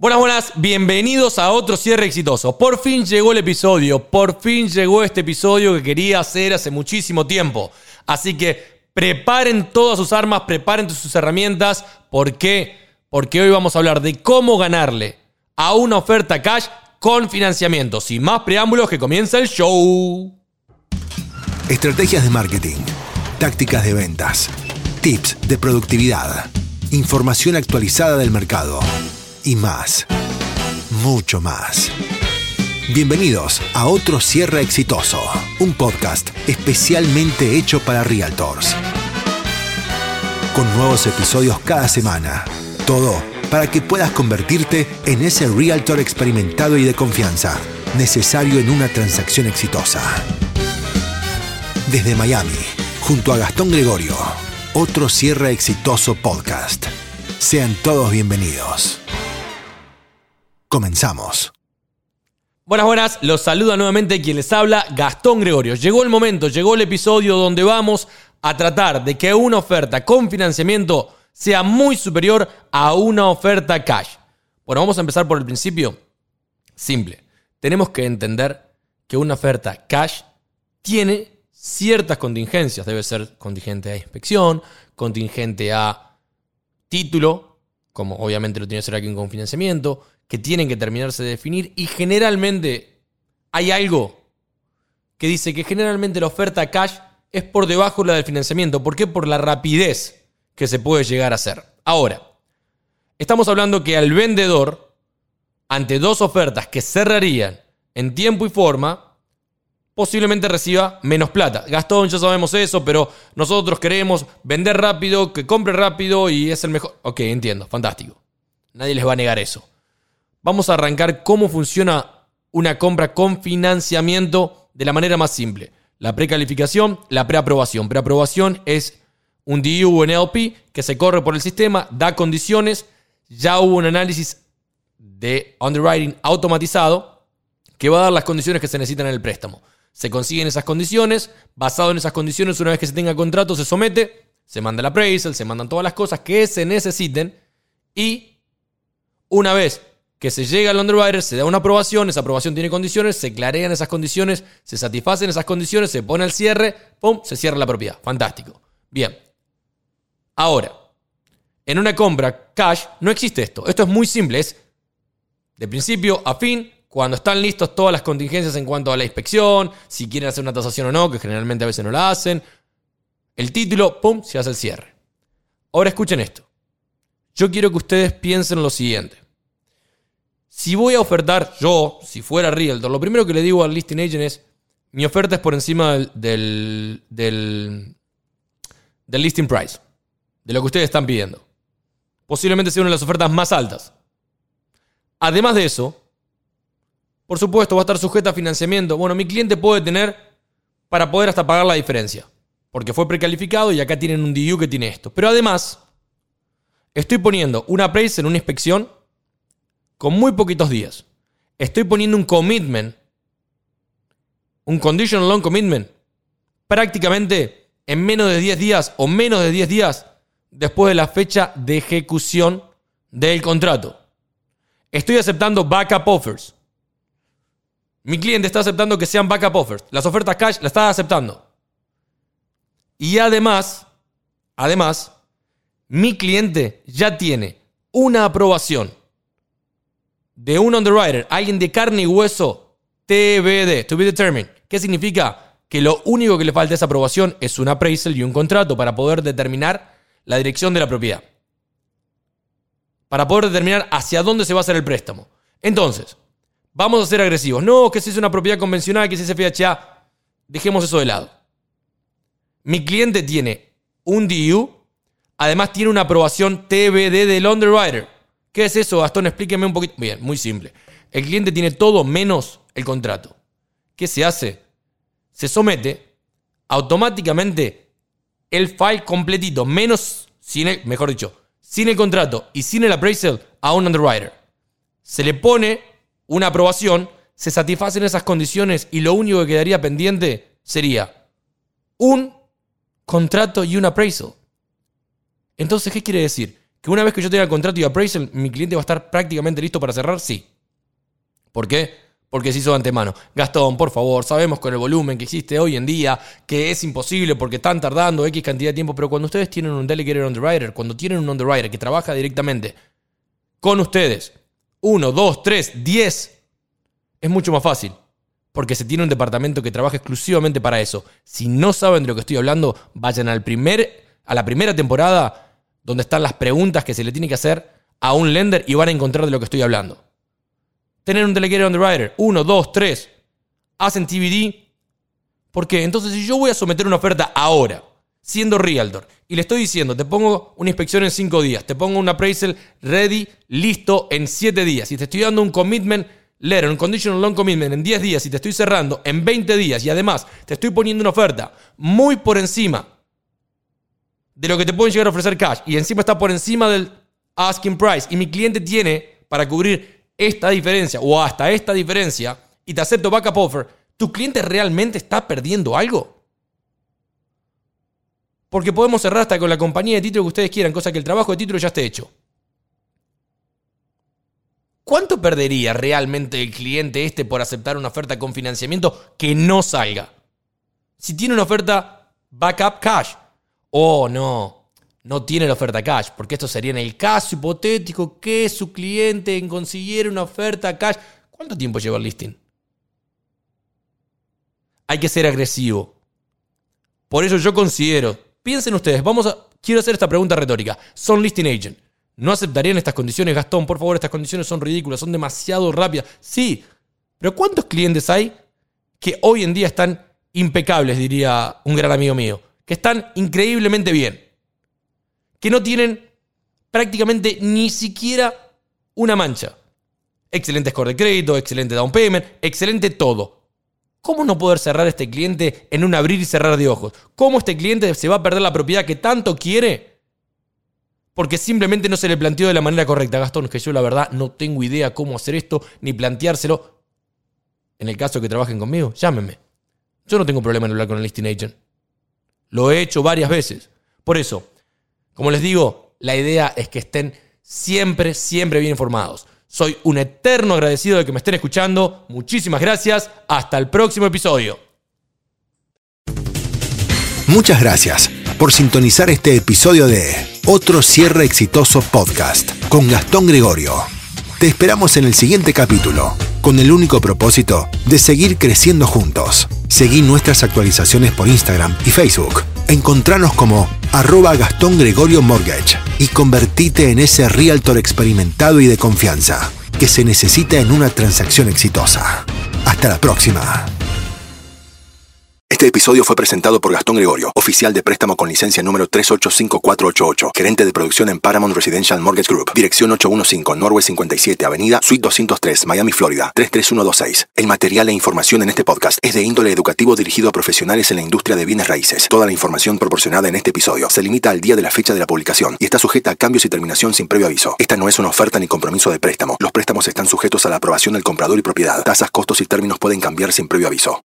Buenas, buenas, bienvenidos a otro cierre exitoso. Por fin llegó el episodio, por fin llegó este episodio que quería hacer hace muchísimo tiempo. Así que preparen todas sus armas, preparen sus herramientas. ¿Por qué? Porque hoy vamos a hablar de cómo ganarle a una oferta cash con financiamiento. Sin más preámbulos, que comienza el show. Estrategias de marketing, tácticas de ventas, tips de productividad, información actualizada del mercado y más. Mucho más. Bienvenidos a otro cierre exitoso, un podcast especialmente hecho para realtors. Con nuevos episodios cada semana. Todo para que puedas convertirte en ese realtor experimentado y de confianza necesario en una transacción exitosa. Desde Miami, junto a Gastón Gregorio, otro cierre exitoso podcast. Sean todos bienvenidos. Comenzamos. Buenas, buenas, los saluda nuevamente quien les habla, Gastón Gregorio. Llegó el momento, llegó el episodio donde vamos a tratar de que una oferta con financiamiento sea muy superior a una oferta cash. Bueno, vamos a empezar por el principio. Simple. Tenemos que entender que una oferta cash tiene ciertas contingencias. Debe ser contingente a inspección, contingente a título, como obviamente lo tiene que ser aquí con financiamiento, que tienen que terminarse de definir y generalmente hay algo que dice que generalmente la oferta cash es por debajo de la del financiamiento. ¿Por qué? Por la rapidez que se puede llegar a hacer. Ahora, estamos hablando que al vendedor, ante dos ofertas que cerrarían en tiempo y forma, posiblemente reciba menos plata. Gastón, ya sabemos eso, pero nosotros queremos vender rápido, que compre rápido y es el mejor. Ok, entiendo, fantástico. Nadie les va a negar eso. Vamos a arrancar cómo funciona una compra con financiamiento de la manera más simple. La precalificación, la preaprobación. Preaprobación es un DU en LP que se corre por el sistema, da condiciones, ya hubo un análisis de underwriting automatizado que va a dar las condiciones que se necesitan en el préstamo. Se consiguen esas condiciones, basado en esas condiciones, una vez que se tenga contrato, se somete, se manda el appraisal, se mandan todas las cosas que se necesiten y una vez que se llega al underwriter, se da una aprobación, esa aprobación tiene condiciones, se clarean esas condiciones, se satisfacen esas condiciones, se pone el cierre, ¡pum!, se cierra la propiedad. Fantástico. Bien. Ahora, en una compra cash no existe esto. Esto es muy simple, es de principio a fin, cuando están listos todas las contingencias en cuanto a la inspección, si quieren hacer una tasación o no, que generalmente a veces no la hacen, el título, ¡pum!, se hace el cierre. Ahora escuchen esto. Yo quiero que ustedes piensen lo siguiente. Si voy a ofertar yo, si fuera Realtor, lo primero que le digo al listing agent es, mi oferta es por encima del, del, del, listing price, de lo que ustedes están pidiendo. Posiblemente sea una de las ofertas más altas. Además de eso, por supuesto, va a estar sujeta a financiamiento. Bueno, mi cliente puede tener para poder hasta pagar la diferencia, porque fue precalificado y acá tienen un DU que tiene esto. Pero además, estoy poniendo una appraisal en una inspección con muy poquitos días. Estoy poniendo un commitment, un conditional loan commitment, prácticamente en menos de 10 días o menos de 10 días después de la fecha de ejecución del contrato. Estoy aceptando backup offers. Mi cliente está aceptando que sean backup offers. Las ofertas cash las está aceptando. Y además, además, mi cliente ya tiene una aprobación de un underwriter, alguien de carne y hueso, TBD, to be determined. ¿Qué significa? Que lo único que le falta a esa aprobación es un appraisal y un contrato para poder determinar la dirección de la propiedad. Para poder determinar hacia dónde se va a hacer el préstamo. Entonces, vamos a ser agresivos. No, que si es una propiedad convencional, que si es FHA. Dejemos eso de lado. Mi cliente tiene un DU, además tiene una aprobación TBD del underwriter. ¿Qué es eso, Gastón? Explíqueme un poquito. Bien, muy simple. El cliente tiene todo menos el contrato. ¿Qué se hace? Se somete automáticamente el file completito, menos, sin el, mejor dicho, sin el contrato y sin el appraisal a un underwriter. Se le pone una aprobación, se satisfacen esas condiciones y lo único que quedaría pendiente sería un contrato y un appraisal. Entonces, ¿qué quiere decir? Que una vez que yo tenga el contrato y appraisal, mi cliente va a estar prácticamente listo para cerrar, sí. ¿Por qué? Porque se hizo de antemano. Gastón, por favor, sabemos con el volumen que existe hoy en día que es imposible porque están tardando X cantidad de tiempo, pero cuando ustedes tienen un delegated underwriter, cuando tienen un underwriter que trabaja directamente con ustedes, uno, dos, tres, diez, es mucho más fácil. Porque se tiene un departamento que trabaja exclusivamente para eso. Si no saben de lo que estoy hablando, vayan al primer, a la primera temporada donde están las preguntas que se le tiene que hacer a un lender y van a encontrar de lo que estoy hablando. Tener un delegated underwriter, uno, dos, tres, hacen TBD. ¿Por qué? Entonces, si yo voy a someter una oferta ahora, siendo realtor, y le estoy diciendo, te pongo una inspección en cinco días, te pongo un appraisal ready, listo en siete días, y te estoy dando un commitment letter, un conditional loan commitment en 10 días, y te estoy cerrando en 20 días, y además te estoy poniendo una oferta muy por encima de lo que te pueden llegar a ofrecer cash, y encima está por encima del asking price, y mi cliente tiene para cubrir esta diferencia o hasta esta diferencia y te acepto backup offer, ¿tu cliente realmente está perdiendo algo? Porque podemos cerrar hasta con la compañía de título que ustedes quieran, cosa que el trabajo de título ya esté hecho. ¿Cuánto perdería realmente el cliente este por aceptar una oferta con financiamiento que no salga? Si tiene una oferta backup cash. Oh, no no tiene la oferta cash, porque esto sería en el caso hipotético que su cliente consiguiera una oferta cash. ¿Cuánto tiempo lleva el listing? Hay que ser agresivo. Por eso yo considero, piensen ustedes, vamos a, quiero hacer esta pregunta retórica. Son listing agent. ¿No aceptarían estas condiciones, Gastón? Por favor, estas condiciones son ridículas, son demasiado rápidas. Sí, pero ¿cuántos clientes hay que hoy en día están impecables, diría un gran amigo mío? Que están increíblemente bien que no tienen prácticamente ni siquiera una mancha. Excelente score de crédito, excelente down payment, excelente todo. ¿Cómo no poder cerrar a este cliente en un abrir y cerrar de ojos? ¿Cómo este cliente se va a perder la propiedad que tanto quiere? Porque simplemente no se le planteó de la manera correcta. Gastón, que yo la verdad no tengo idea cómo hacer esto ni planteárselo. En el caso que trabajen conmigo, llámenme. Yo no tengo problema en hablar con el listing agent. Lo he hecho varias veces. Por eso, como les digo, la idea es que estén siempre, siempre bien informados. Soy un eterno agradecido de que me estén escuchando. Muchísimas gracias. Hasta el próximo episodio. Muchas gracias por sintonizar este episodio de Otro Cierre Exitoso Podcast con Gastón Gregorio. Te esperamos en el siguiente capítulo, con el único propósito de seguir creciendo juntos. Seguí nuestras actualizaciones por Instagram y Facebook. Encontranos como arroba Gastón Gregorio Mortgage y convertite en ese realtor experimentado y de confianza que se necesita en una transacción exitosa. Hasta la próxima. Este episodio fue presentado por Gastón Gregorio, oficial de préstamo con licencia número 385488, gerente de producción en Paramount Residential Mortgage Group, dirección 815 Norway 57, Avenida Suite 203, Miami, Florida 33126. El material e información en este podcast es de índole educativo dirigido a profesionales en la industria de bienes raíces. Toda la información proporcionada en este episodio se limita al día de la fecha de la publicación y está sujeta a cambios y terminación sin previo aviso. Esta no es una oferta ni compromiso de préstamo. Los préstamos están sujetos a la aprobación del comprador y propiedad. Tasas, costos y términos pueden cambiar sin previo aviso.